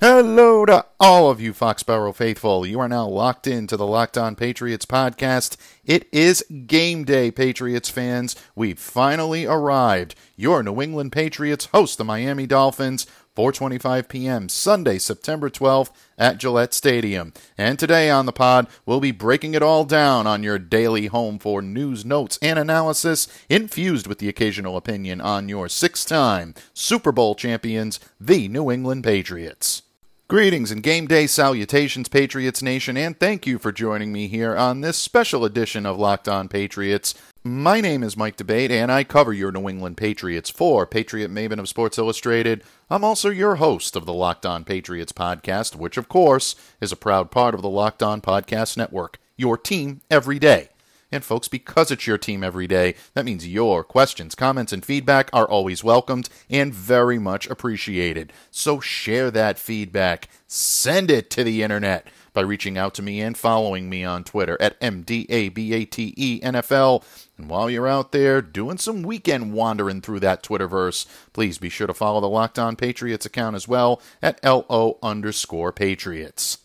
Hello to all of you Foxborough faithful. You are now locked into the Locked On Patriots podcast. It is game day, Patriots fans. We've finally arrived. Your New England Patriots host the Miami Dolphins 4:25 p.m. Sunday, September 12th at Gillette Stadium. And today on the pod, we'll be breaking it all down on your daily home for news, notes, and analysis, infused with the occasional opinion on your six-time Super Bowl champions, the New England Patriots. Greetings and game day salutations, Patriots Nation, and thank you for joining me here on this special edition of Locked On Patriots. My name is Mike D'Abate, and I cover your New England Patriots for Patriot Maven of Sports Illustrated. I'm also your host of the Locked On Patriots podcast, which, of course, is a proud part of the Locked On Podcast Network, your team every day. And folks, because it's your team every day, that means your questions, comments, and feedback are always welcomed and very much appreciated. So share that feedback. Send it to the internet by reaching out to me and following me on Twitter at MDABATENFL. And while you're out there doing some weekend wandering through that Twitterverse, please be sure to follow the Locked On Patriots account as well at LO underscore Patriots.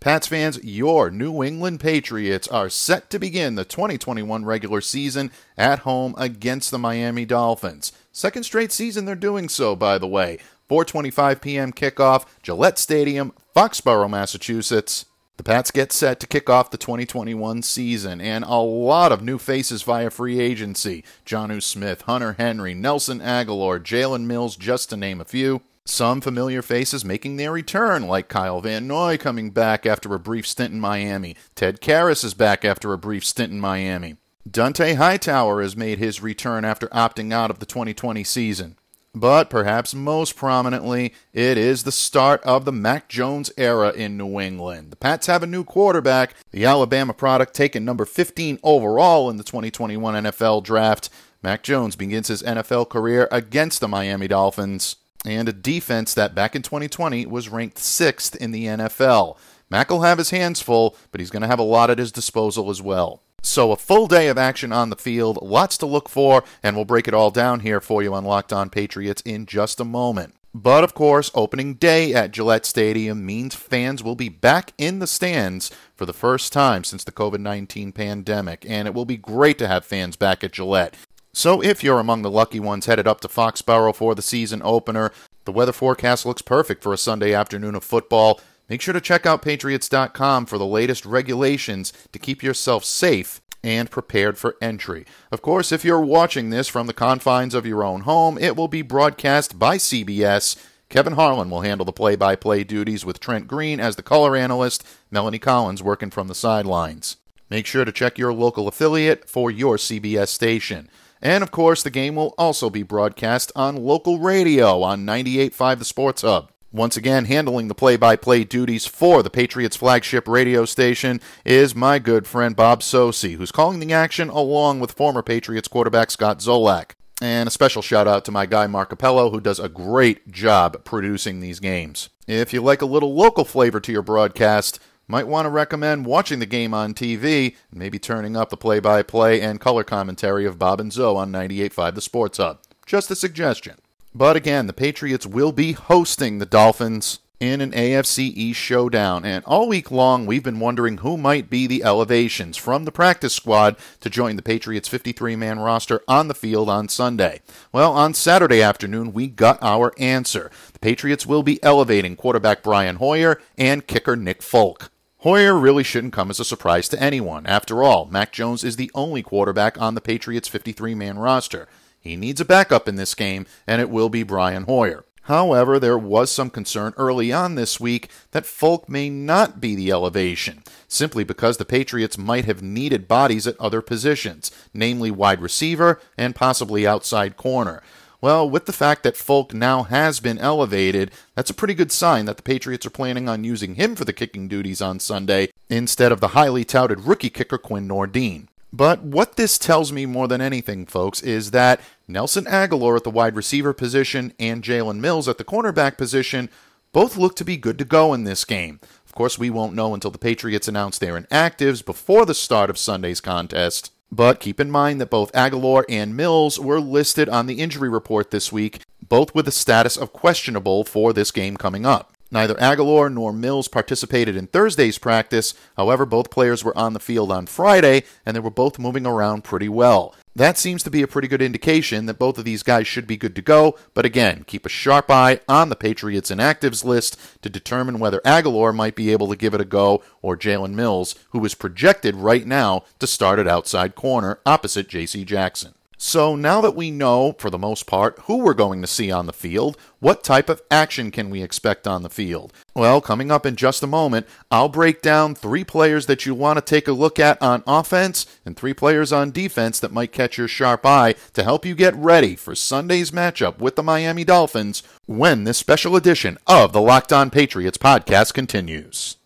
Pats fans, your New England Patriots are set to begin the 2021 regular season at home against the Miami Dolphins. Second straight season they're doing so, by the way. 4:25 p.m. kickoff, Gillette Stadium, Foxborough, Massachusetts. The Pats get set to kick off the 2021 season, and a lot of new faces via free agency. Jonnu Smith, Hunter Henry, Nelson Agholor, Jalen Mills, just to name a few. Some familiar faces making their return, like Kyle Van Noy coming back after a brief stint in Miami. Ted Karras is back after a brief stint in Miami. Dont'a Hightower has made his return after opting out of the 2020 season. But perhaps most prominently, it is the start of the Mac Jones era in New England. The Pats have a new quarterback, the Alabama product taken number 15 overall in the 2021 NFL draft. Mac Jones begins his NFL career against the Miami Dolphins and a defense that back in 2020 was ranked sixth in the NFL. Mac will have his hands full, but he's going to have a lot at his disposal as well. So, a full day of action on the field, lots to look for, and we'll break it all down here for you on Locked On Patriots in just a moment. But of course, opening day at Gillette Stadium means fans will be back in the stands for the first time since the COVID 19 pandemic, and it will be great to have fans back at Gillette. So if you're among the lucky ones headed up to Foxborough for the season opener, the weather forecast looks perfect for a Sunday afternoon of football. Make sure to check out Patriots.com for the latest regulations to keep yourself safe and prepared for entry. Of course, if you're watching this from the confines of your own home, it will be broadcast by CBS. Kevin Harlan will handle the play by play duties with Trent Green as the color analyst, Melanie Collins working from the sidelines. Make sure to check your local affiliate for your CBS station. And of course, the game will also be broadcast on local radio on 98.5 The Sports Hub. Once again, handling the play by play duties for the Patriots flagship radio station is my good friend Bob Socci, who's calling the action along with former Patriots quarterback Scott Zolak. And a special shout out to my guy Mark Capello, who does a great job producing these games. If you like a little local flavor to your broadcast, might want to recommend watching the game on TV and maybe turning up the play by play and color commentary of Bob and Zoe on 98.5 The Sports Hub. Just a suggestion. But again, the Patriots will be hosting the Dolphins in an AFC East showdown. And all week long, we've been wondering who might be the elevations from the practice squad to join the Patriots 53 man roster on the field on Sunday. Well, on Saturday afternoon, we got our answer. The Patriots will be elevating quarterback Brian Hoyer and kicker Nick Folk. Hoyer really shouldn't come as a surprise to anyone. After all, Mac Jones is the only quarterback on the Patriots' 53 man roster. He needs a backup in this game, and it will be Brian Hoyer. However, there was some concern early on this week that Folk may not be the elevation, simply because the Patriots might have needed bodies at other positions, namely wide receiver and possibly outside corner. Well, with the fact that Folk now has been elevated, that's a pretty good sign that the Patriots are planning on using him for the kicking duties on Sunday instead of the highly touted rookie kicker Quinn Nordin. But what this tells me more than anything, folks, is that Nelson Agholor at the wide receiver position and Jalen Mills at the cornerback position both look to be good to go in this game. Of course, we won't know until the Patriots announce their inactives before the start of Sunday's contest. But keep in mind that both Agholor and Mills were listed on the injury report this week, both with the status of questionable for this game coming up. Neither Agholor nor Mills participated in Thursday's practice. However, both players were on the field on Friday, and they were both moving around pretty well. That seems to be a pretty good indication that both of these guys should be good to go, but again, keep a sharp eye on the Patriots inactives list to determine whether Agholor might be able to give it a go or Jalen Mills, who is projected right now to start at outside corner opposite J.C. Jackson. So now that we know, for the most part, who we're going to see on the field, what type of action can we expect on the field? Well, coming up in just a moment, I'll break down three players that you want to take a look at on offense and three players on defense that might catch your sharp eye to help you get ready for Sunday's matchup with the Miami Dolphins when this special edition of the Locked On Patriots podcast continues.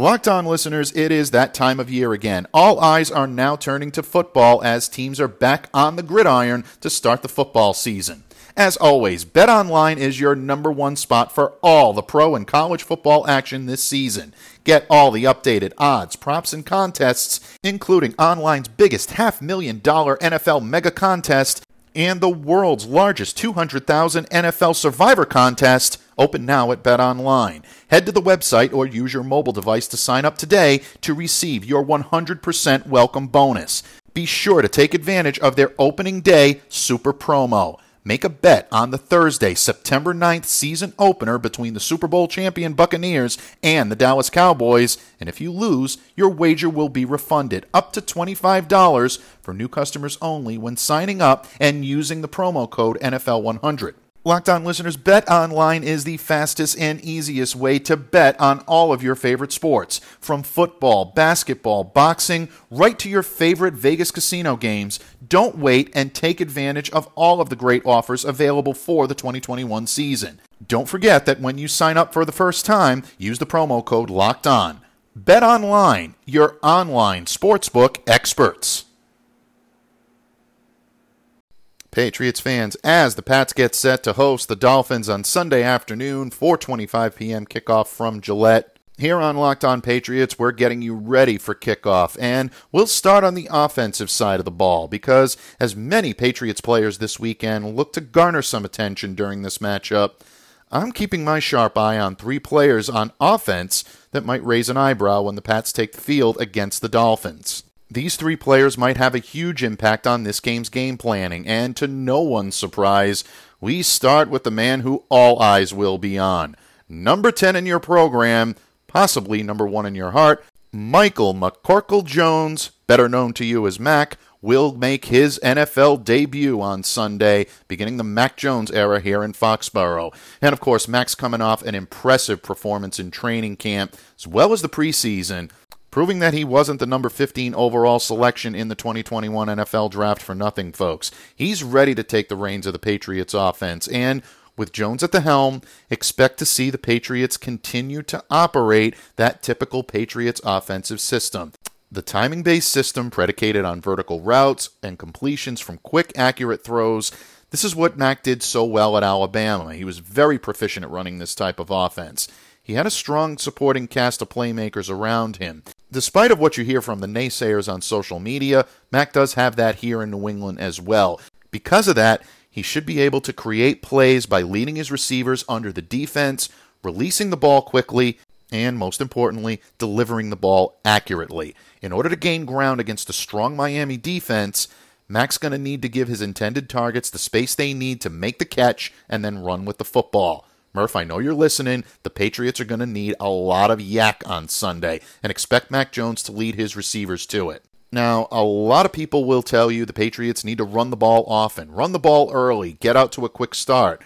Locked on listeners, it is that time of year again. All eyes are now turning to football as teams are back on the gridiron to start the football season. As always, BetOnline is your number one spot for all the pro and college football action this season. Get all the updated odds, props, and contests, including online's biggest half million dollar NFL mega contest and the world's largest 200,000 NFL Survivor contest Open now at BetOnline. Head to the website or use your mobile device to sign up today to receive your 100% welcome bonus. Be sure to take advantage of their opening day super promo. Make a bet on the Thursday, September 9th season opener between the Super Bowl champion Buccaneers and the Dallas Cowboys, and if you lose, your wager will be refunded up to $25 for new customers only when signing up and using the promo code NFL100. Locked On listeners, Bet Online is the fastest and easiest way to bet on all of your favorite sports. From football, basketball, boxing, right to your favorite Vegas casino games. Don't wait and take advantage of all of the great offers available for the 2021 season. Don't forget that when you sign up for the first time, use the promo code LOCKED ON. Bet Online, your online sportsbook experts. Patriots fans, as the Pats get set to host the Dolphins on Sunday afternoon, 4:25 p.m. kickoff from Gillette. Here on Locked On Patriots, we're getting you ready for kickoff, and we'll start on the offensive side of the ball because as many Patriots players this weekend look to garner some attention during this matchup, I'm keeping my sharp eye on three players on offense that might raise an eyebrow when the Pats take the field against the Dolphins. These three players might have a huge impact on this game's game planning, and to no one's surprise, we start with the man who all eyes will be on. Number 10 in your program, possibly number 1 in your heart, Michael McCorkle Jones, better known to you as Mac, will make his NFL debut on Sunday, beginning the Mac Jones era here in Foxborough. And of course, Mac's coming off an impressive performance in training camp, as well as the preseason proving that he wasn't the number 15 overall selection in the 2021 NFL draft for nothing, folks. He's ready to take the reins of the Patriots offense, and with Jones at the helm, expect to see the Patriots continue to operate that typical Patriots offensive system. The timing based system predicated on vertical routes and completions from quick, accurate throws. This is what Mac did so well at Alabama. He was very proficient at running this type of offense. He had a strong supporting cast of playmakers around him. Despite of what you hear from the naysayers on social media, Mac does have that here in New England as well. Because of that, he should be able to create plays by leading his receivers under the defense, releasing the ball quickly, and most importantly, delivering the ball accurately. In order to gain ground against a strong Miami defense, Mac's going to need to give his intended targets the space they need to make the catch and then run with the football. Murph, I know you're listening. The Patriots are going to need a lot of YAC on Sunday, and expect Mac Jones to lead his receivers to it. Now, a lot of people will tell you the Patriots need to run the ball often, run the ball early, get out to a quick start.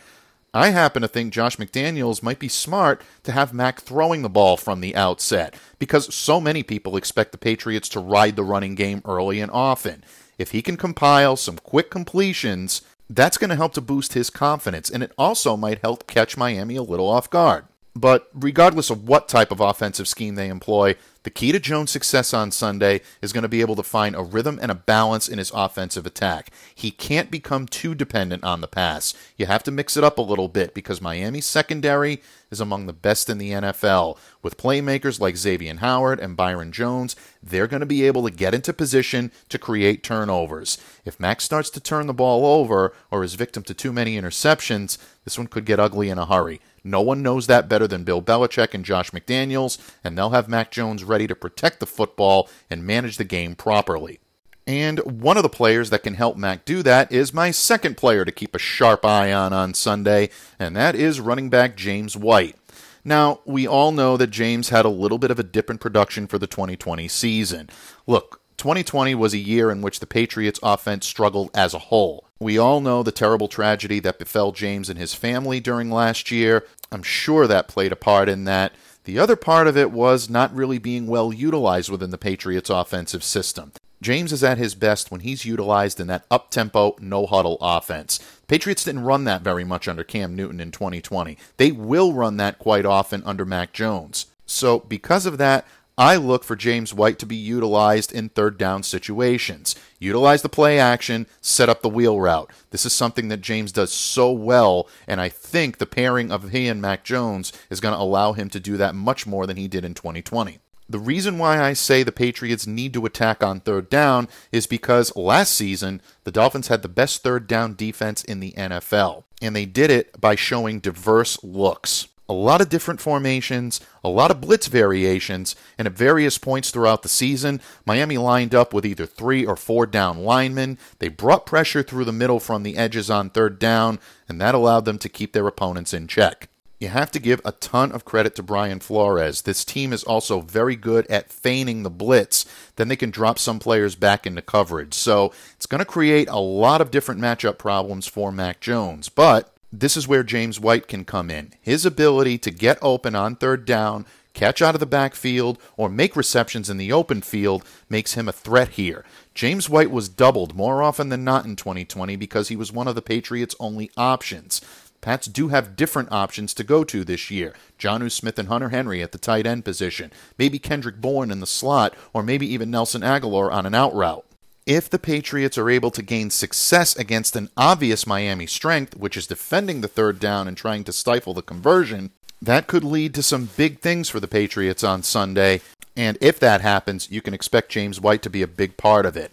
I happen to think Josh McDaniels might be smart to have Mac throwing the ball from the outset because so many people expect the Patriots to ride the running game early and often. If he can compile some quick completions, That's going to help to boost his confidence, and it also might help catch Miami a little off guard. But regardless of what type of offensive scheme they employ, the key to Jones' success on Sunday is going to be able to find a rhythm and a balance in his offensive attack. He can't become too dependent on the pass. You have to mix it up a little bit because Miami's secondary is among the best in the NFL. With playmakers like Xavier Howard and Byron Jones, they're going to be able to get into position to create turnovers. If Max starts to turn the ball over or is victim to too many interceptions, this one could get ugly in a hurry. No one knows that better than Bill Belichick and Josh McDaniels, and they'll have Mac Jones ready to protect the football and manage the game properly. And one of the players that can help Mac do that is my second player to keep a sharp eye on on Sunday, and that is running back James White. Now, we all know that James had a little bit of a dip in production for the 2020 season. Look, 2020 was a year in which the Patriots offense struggled as a whole. We all know the terrible tragedy that befell James and his family during last year. I'm sure that played a part in that. The other part of it was not really being well utilized within the Patriots offensive system. James is at his best when he's utilized in that up tempo, no huddle offense. Patriots didn't run that very much under Cam Newton in 2020. They will run that quite often under Mac Jones. So, because of that, I look for James White to be utilized in third down situations. Utilize the play action, set up the wheel route. This is something that James does so well, and I think the pairing of he and Mac Jones is going to allow him to do that much more than he did in 2020. The reason why I say the Patriots need to attack on third down is because last season, the Dolphins had the best third down defense in the NFL, and they did it by showing diverse looks a lot of different formations, a lot of blitz variations, and at various points throughout the season, Miami lined up with either three or four down linemen. They brought pressure through the middle from the edges on third down, and that allowed them to keep their opponents in check. You have to give a ton of credit to Brian Flores. This team is also very good at feigning the blitz. Then they can drop some players back into coverage. So it's going to create a lot of different matchup problems for Mac Jones. But this is where James White can come in. His ability to get open on third down, catch out of the backfield, or make receptions in the open field makes him a threat here. James White was doubled more often than not in 2020 because he was one of the Patriots' only options. Pats do have different options to go to this year. Jonnu Smith and Hunter Henry at the tight end position, maybe Kendrick Bourne in the slot, or maybe even Nelson Agholor on an out route if the Patriots are able to gain success against an obvious Miami strength, which is defending the third down and trying to stifle the conversion, that could lead to some big things for the Patriots on Sunday. And if that happens, you can expect James White to be a big part of it.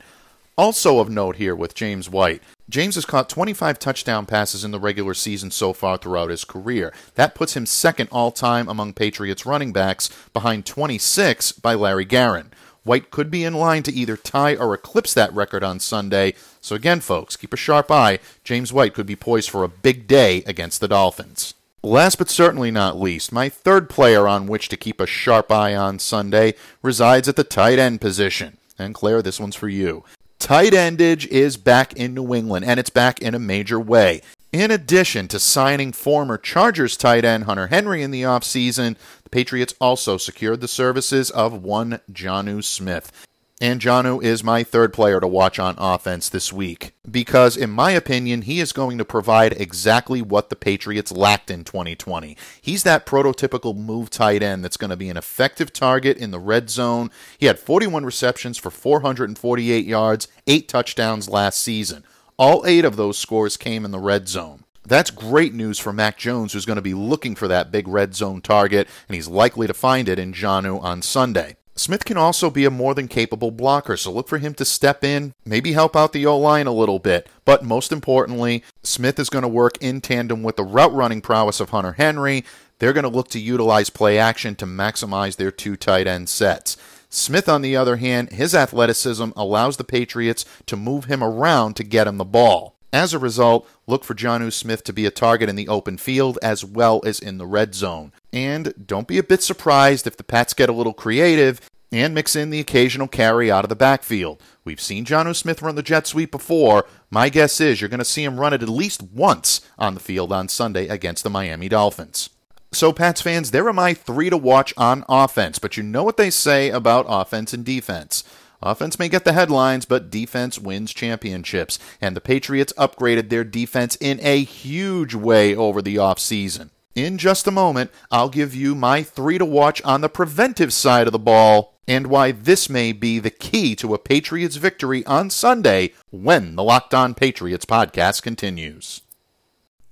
Also of note here with James White, James has caught 25 touchdown passes in the regular season so far throughout his career. That puts him second all time among Patriots running backs, behind 26 by Larry Garron. White could be in line to either tie or eclipse that record on Sunday. So, again, folks, keep a sharp eye. James White could be poised for a big day against the Dolphins. Last but certainly not least, my third player on which to keep a sharp eye on Sunday resides at the tight end position. And Claire, this one's for you. Tight endage is back in New England, and it's back in a major way. In addition to signing former Chargers tight end Hunter Henry in the offseason, Patriots also secured the services of one Jonnu Smith. And Jonnu is my third player to watch on offense this week because, in my opinion, he is going to provide exactly what the Patriots lacked in 2020. He's that prototypical move tight end that's going to be an effective target in the red zone. He had 41 receptions for 448 yards, eight touchdowns last season. All eight of those scores came in the red zone. That's great news for Mac Jones, who's going to be looking for that big red zone target, and he's likely to find it in Jonnu on Sunday. Smith can also be a more than capable blocker, so look for him to step in, maybe help out the O line a little bit. But most importantly, Smith is going to work in tandem with the route running prowess of Hunter Henry. They're going to look to utilize play action to maximize their two tight end sets. Smith, on the other hand, his athleticism allows the Patriots to move him around to get him the ball. As a result, look for Jonnu Smith to be a target in the open field as well as in the red zone. And don't be a bit surprised if the Pats get a little creative and mix in the occasional carry out of the backfield. We've seen Jonnu Smith run the jet sweep before. My guess is you're going to see him run it at least once on the field on Sunday against the Miami Dolphins. So, Pats fans, there are my three to watch on offense, but you know what they say about offense and defense. Offense may get the headlines, but defense wins championships, and the Patriots upgraded their defense in a huge way over the offseason. In just a moment, I'll give you my three to watch on the preventive side of the ball and why this may be the key to a Patriots victory on Sunday when the Locked On Patriots podcast continues.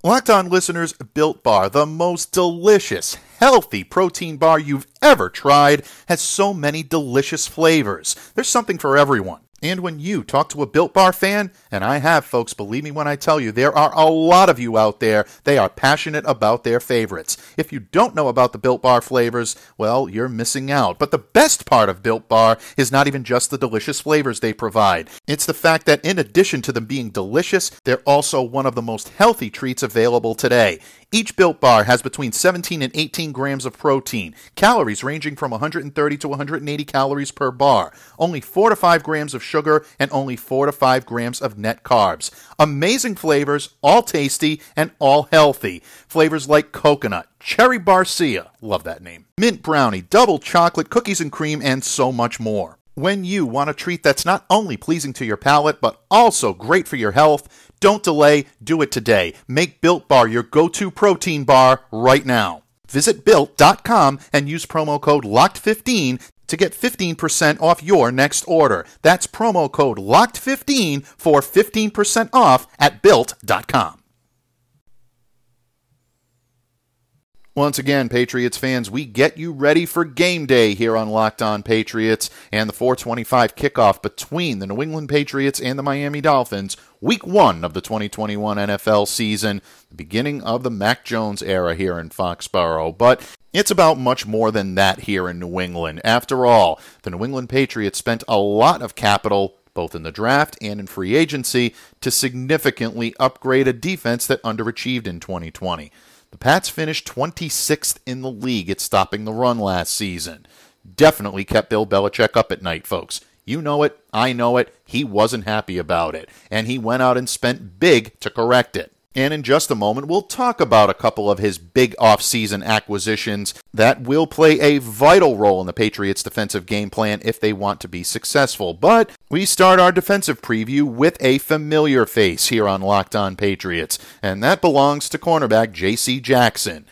Locked On listeners, Built Bar, the most delicious, healthy protein bar you've ever tried, has so many delicious flavors. There's something for everyone. And when you talk to a Built Bar fan, and I have, folks, believe me when I tell you, there are a lot of you out there, they are passionate about their favorites. If you don't know about the Built Bar flavors, well, you're missing out. But the best part of Built Bar is not even just the delicious flavors they provide. It's the fact that in addition to them being delicious, they're also one of the most healthy treats available today. Each Built Bar has between 17 and 18 grams of protein, calories ranging from 130 to 180 calories per bar, only 4 to 5 grams of sugar, and only 4 to 5 grams of net carbs. Amazing flavors, all tasty and all healthy. Flavors like coconut, cherry barcia, love that name, mint brownie, double chocolate, cookies and cream, and so much more. When you want a treat that's not only pleasing to your palate, but also great for your health, don't delay, do it today. Make Built Bar your go to protein bar right now. Visit built.com and use promo code LOCKED15 to get 15% off your next order. That's promo code LOCKED15 for 15% off at built.com. Once again, Patriots fans, we get you ready for game day here on Locked On Patriots and the 425 kickoff between the New England Patriots and the Miami Dolphins, week one of the 2021 NFL season, the beginning of the Mac Jones era here in Foxborough. But it's about much more than that here in New England. After all, the New England Patriots spent a lot of capital both in the draft and in free agency, to significantly upgrade a defense that underachieved in 2020. The Pats finished 26th in the league at stopping the run last season. Definitely kept Bill Belichick up at night, folks. You know it, I know it. He wasn't happy about it, and he went out and spent big to correct it. And in just a moment, we'll talk about a couple of his big offseason acquisitions that will play a vital role in the Patriots' defensive game plan if they want to be successful. But we start our defensive preview with a familiar face here on Locked On Patriots, and that belongs to cornerback J.C. Jackson.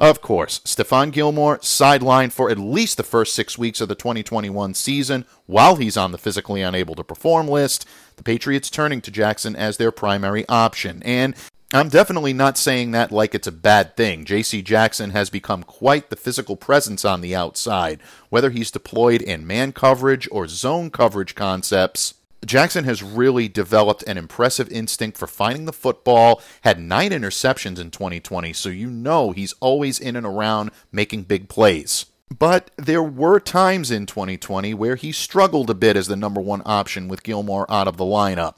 Of course, Stephon Gilmore sidelined for at least the first six weeks of the 2021 season while he's on the physically unable to perform list. The Patriots turning to Jackson as their primary option. And I'm definitely not saying that like it's a bad thing. J.C. Jackson has become quite the physical presence on the outside, whether he's deployed in man coverage or zone coverage concepts. Jackson has really developed an impressive instinct for finding the football, had nine interceptions in 2020, so you know he's always in and around making big plays. But there were times in 2020 where he struggled a bit as the number one option with Gilmore out of the lineup.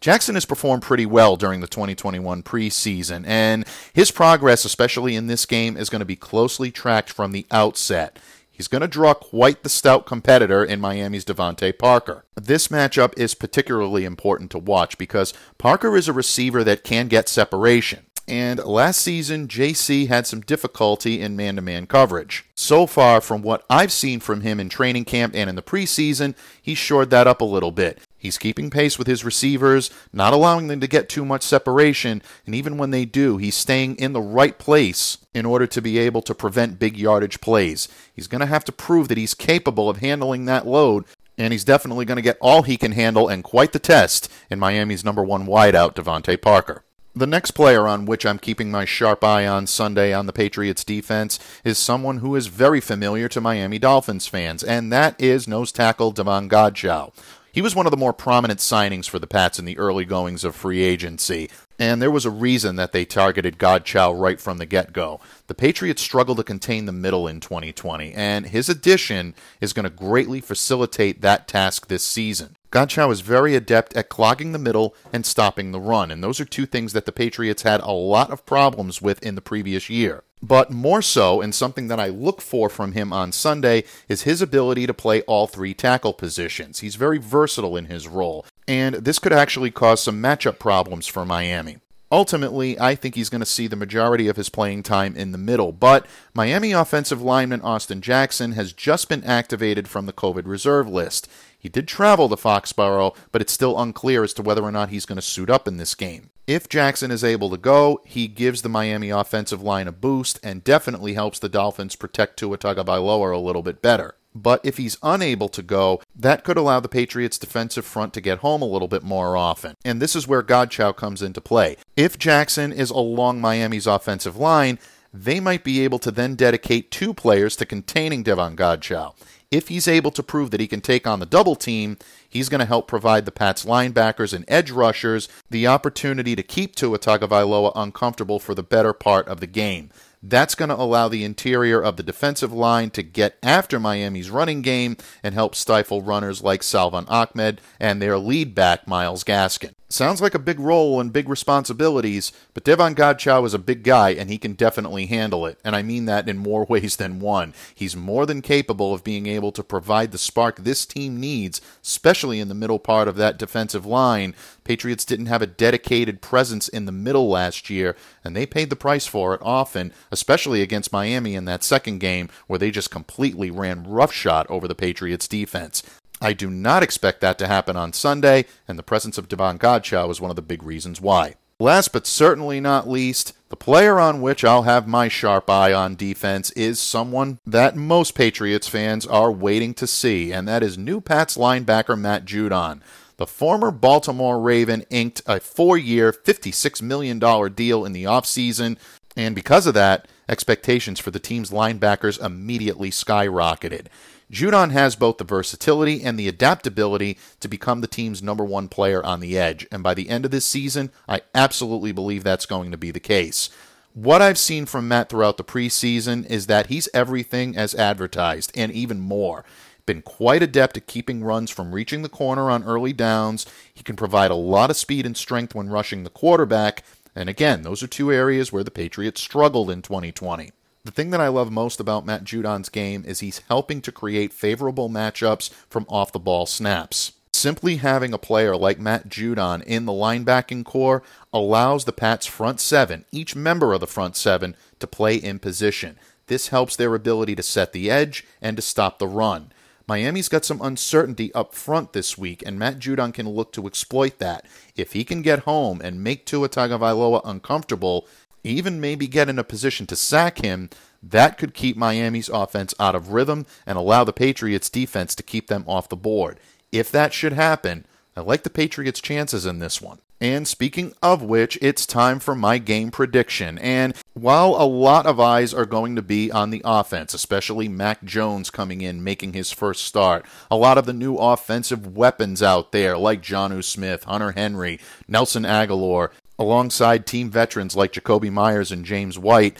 Jackson has performed pretty well during the 2021 preseason, and his progress, especially in this game, is going to be closely tracked from the outset. He's going to draw quite the stout competitor in Miami's DeVante Parker. This matchup is particularly important to watch because Parker is a receiver that can get separation. And last season, JC had some difficulty in man to man coverage. So far, from what I've seen from him in training camp and in the preseason, he's shored that up a little bit. He's keeping pace with his receivers, not allowing them to get too much separation, and even when they do, he's staying in the right place in order to be able to prevent big yardage plays. He's going to have to prove that he's capable of handling that load, and he's definitely going to get all he can handle and quite the test in Miami's number one wideout, DeVante Parker. The next player on which I'm keeping my sharp eye on Sunday on the Patriots defense is someone who is very familiar to Miami Dolphins fans, and that is nose tackle Davon Godchaux. He was one of the more prominent signings for the Pats in the early goings of free agency, and there was a reason that they targeted Godchaux right from the get go. The Patriots struggled to contain the middle in 2020, and his addition is going to greatly facilitate that task this season. Godchaux is very adept at clogging the middle and stopping the run, and those are two things that the Patriots had a lot of problems with in the previous year. But more so, and something that I look for from him on Sunday, is his ability to play all three tackle positions. He's very versatile in his role, and this could actually cause some matchup problems for Miami. Ultimately, I think he's going to see the majority of his playing time in the middle, but Miami offensive lineman Austin Jackson has just been activated from the COVID reserve list. He did travel to Foxborough, but it's still unclear as to whether or not he's going to suit up in this game. If Jackson is able to go, he gives the Miami offensive line a boost and definitely helps the Dolphins protect Tua Tagovailoa a little bit better. But if he's unable to go, that could allow the Patriots' defensive front to get home a little bit more often. And this is where Godchaux comes into play. If Jackson is along Miami's offensive line, they might be able to then dedicate two players to containing Davon Godchaux. If he's able to prove that he can take on the double team, he's going to help provide the Pats linebackers and edge rushers the opportunity to keep Tua Tagovailoa uncomfortable for the better part of the game. That's going to allow the interior of the defensive line to get after Miami's running game and help stifle runners like Salvon Ahmed and their lead back, Myles Gaskin. Sounds like a big role and big responsibilities, but Davon Godchaux is a big guy and he can definitely handle it. And I mean that in more ways than one. He's more than capable of being able to provide the spark this team needs, especially in the middle part of that defensive line. Patriots didn't have a dedicated presence in the middle last year, and they paid the price for it often, especially against Miami in that second game where they just completely ran roughshod over the Patriots defense. I do not expect that to happen on Sunday, and the presence of Davon Godchaux is one of the big reasons why. Last but certainly not least, the player on which I'll have my sharp eye on defense is someone that most Patriots fans are waiting to see, and that is new Pats linebacker Matt Judon. The former Baltimore Raven inked a four year, $56 million deal in the offseason, and because of that, expectations for the team's linebackers immediately skyrocketed. Judon has both the versatility and the adaptability to become the team's number one player on the edge, and by the end of this season, I absolutely believe that's going to be the case. What I've seen from Matt throughout the preseason is that he's everything as advertised, and even more. Been quite adept at keeping runs from reaching the corner on early downs. He can provide a lot of speed and strength when rushing the quarterback, and again, those are two areas where the Patriots struggled in 2020. The thing that I love most about Matt Judon's game is he's helping to create favorable matchups from off the ball snaps. Simply having a player like Matt Judon in the linebacking corps allows the Pats' front seven, each member of the front seven, to play in position. This helps their ability to set the edge and to stop the run. Miami's got some uncertainty up front this week, and Matt Judon can look to exploit that. If he can get home and make Tua Tagovailoa uncomfortable, even maybe get in a position to sack him, that could keep Miami's offense out of rhythm and allow the Patriots' defense to keep them off the board. If that should happen, I like the Patriots' chances in this one. And speaking of which, it's time for my game prediction. And while a lot of eyes are going to be on the offense, especially Mac Jones coming in, making his first start, a lot of the new offensive weapons out there, like Jonnu Smith, Hunter Henry, Nelson Agholor, alongside team veterans like Jakobi Meyers and James White,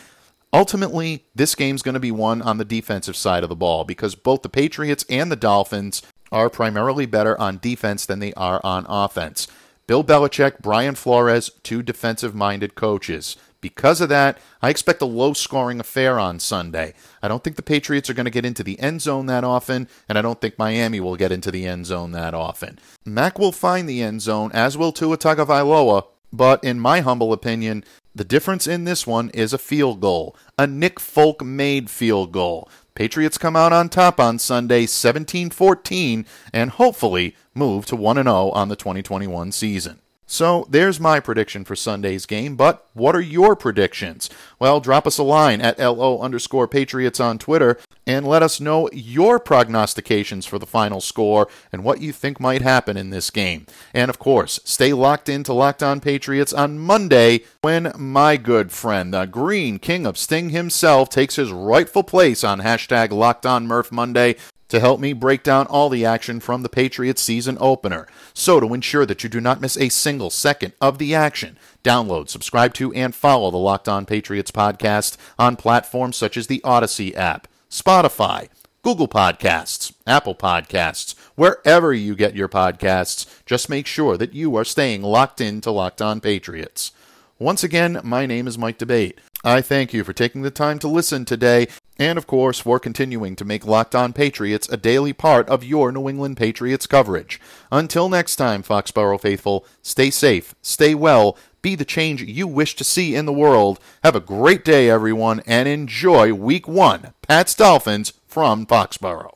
ultimately, this game's going to be won on the defensive side of the ball because both the Patriots and the Dolphins are primarily better on defense than they are on offense. Bill Belichick, Brian Flores, two defensive minded coaches. Because of that, I expect a low scoring affair on Sunday. I don't think the Patriots are going to get into the end zone that often, and I don't think Miami will get into the end zone that often. Mac will find the end zone, as will Tua Tagovailoa, but in my humble opinion, the difference in this one is a field goal, a Nick Folk made field goal. Patriots come out on top on Sunday 17 14 and hopefully move to 1 0 on the 2021 season. So there's my prediction for Sunday's game, but what are your predictions? Well, drop us a line at LO underscore Patriots on Twitter and let us know your prognostications for the final score and what you think might happen in this game. And of course, stay locked in to Locked On Patriots on Monday when my good friend, the Green King of Sting himself, takes his rightful place on hashtag Locked On Murph Monday to help me break down all the action from the Patriots season opener. So, to ensure that you do not miss a single second of the action, download, subscribe to, and follow the Locked On Patriots podcast on platforms such as the Audacy app, Spotify, Google Podcasts, Apple Podcasts, wherever you get your podcasts. Just make sure that you are staying locked in to Locked On Patriots. Once again, my name is Mike D'Abate. I thank you for taking the time to listen today, and of course for continuing to make Locked On Patriots a daily part of your New England Patriots coverage. Until next time, Foxborough faithful, stay safe, stay well, Be the change you wish to see in the world. Have a great day, everyone, and enjoy week one. Pats Dolphins from Foxborough.